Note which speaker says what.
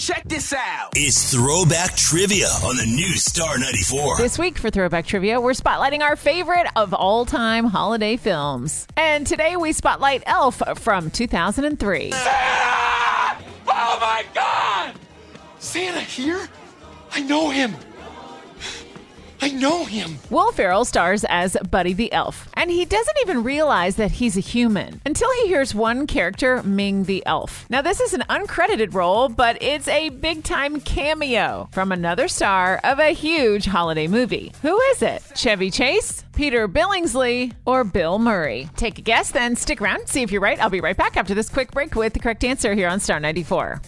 Speaker 1: Check this out.
Speaker 2: It's Throwback Trivia on the new Star 94.
Speaker 3: This week for Throwback Trivia, we're spotlighting our favorite of all time holiday films. And today we spotlight Elf from 2003.
Speaker 4: Santa! Ah! Oh my God! Santa here? I know him. I know him.
Speaker 3: Will Ferrell stars as Buddy the Elf, and he doesn't even realize that he's a human until he hears one character, Ming the Elf. Now, this is an uncredited role, but it's a big time cameo from another star of a huge holiday movie. Who is it? Chevy Chase, Peter Billingsley, or Bill Murray? Take a guess, then stick around, see if you're right. I'll be right back after this quick break with the correct answer here on Star 94.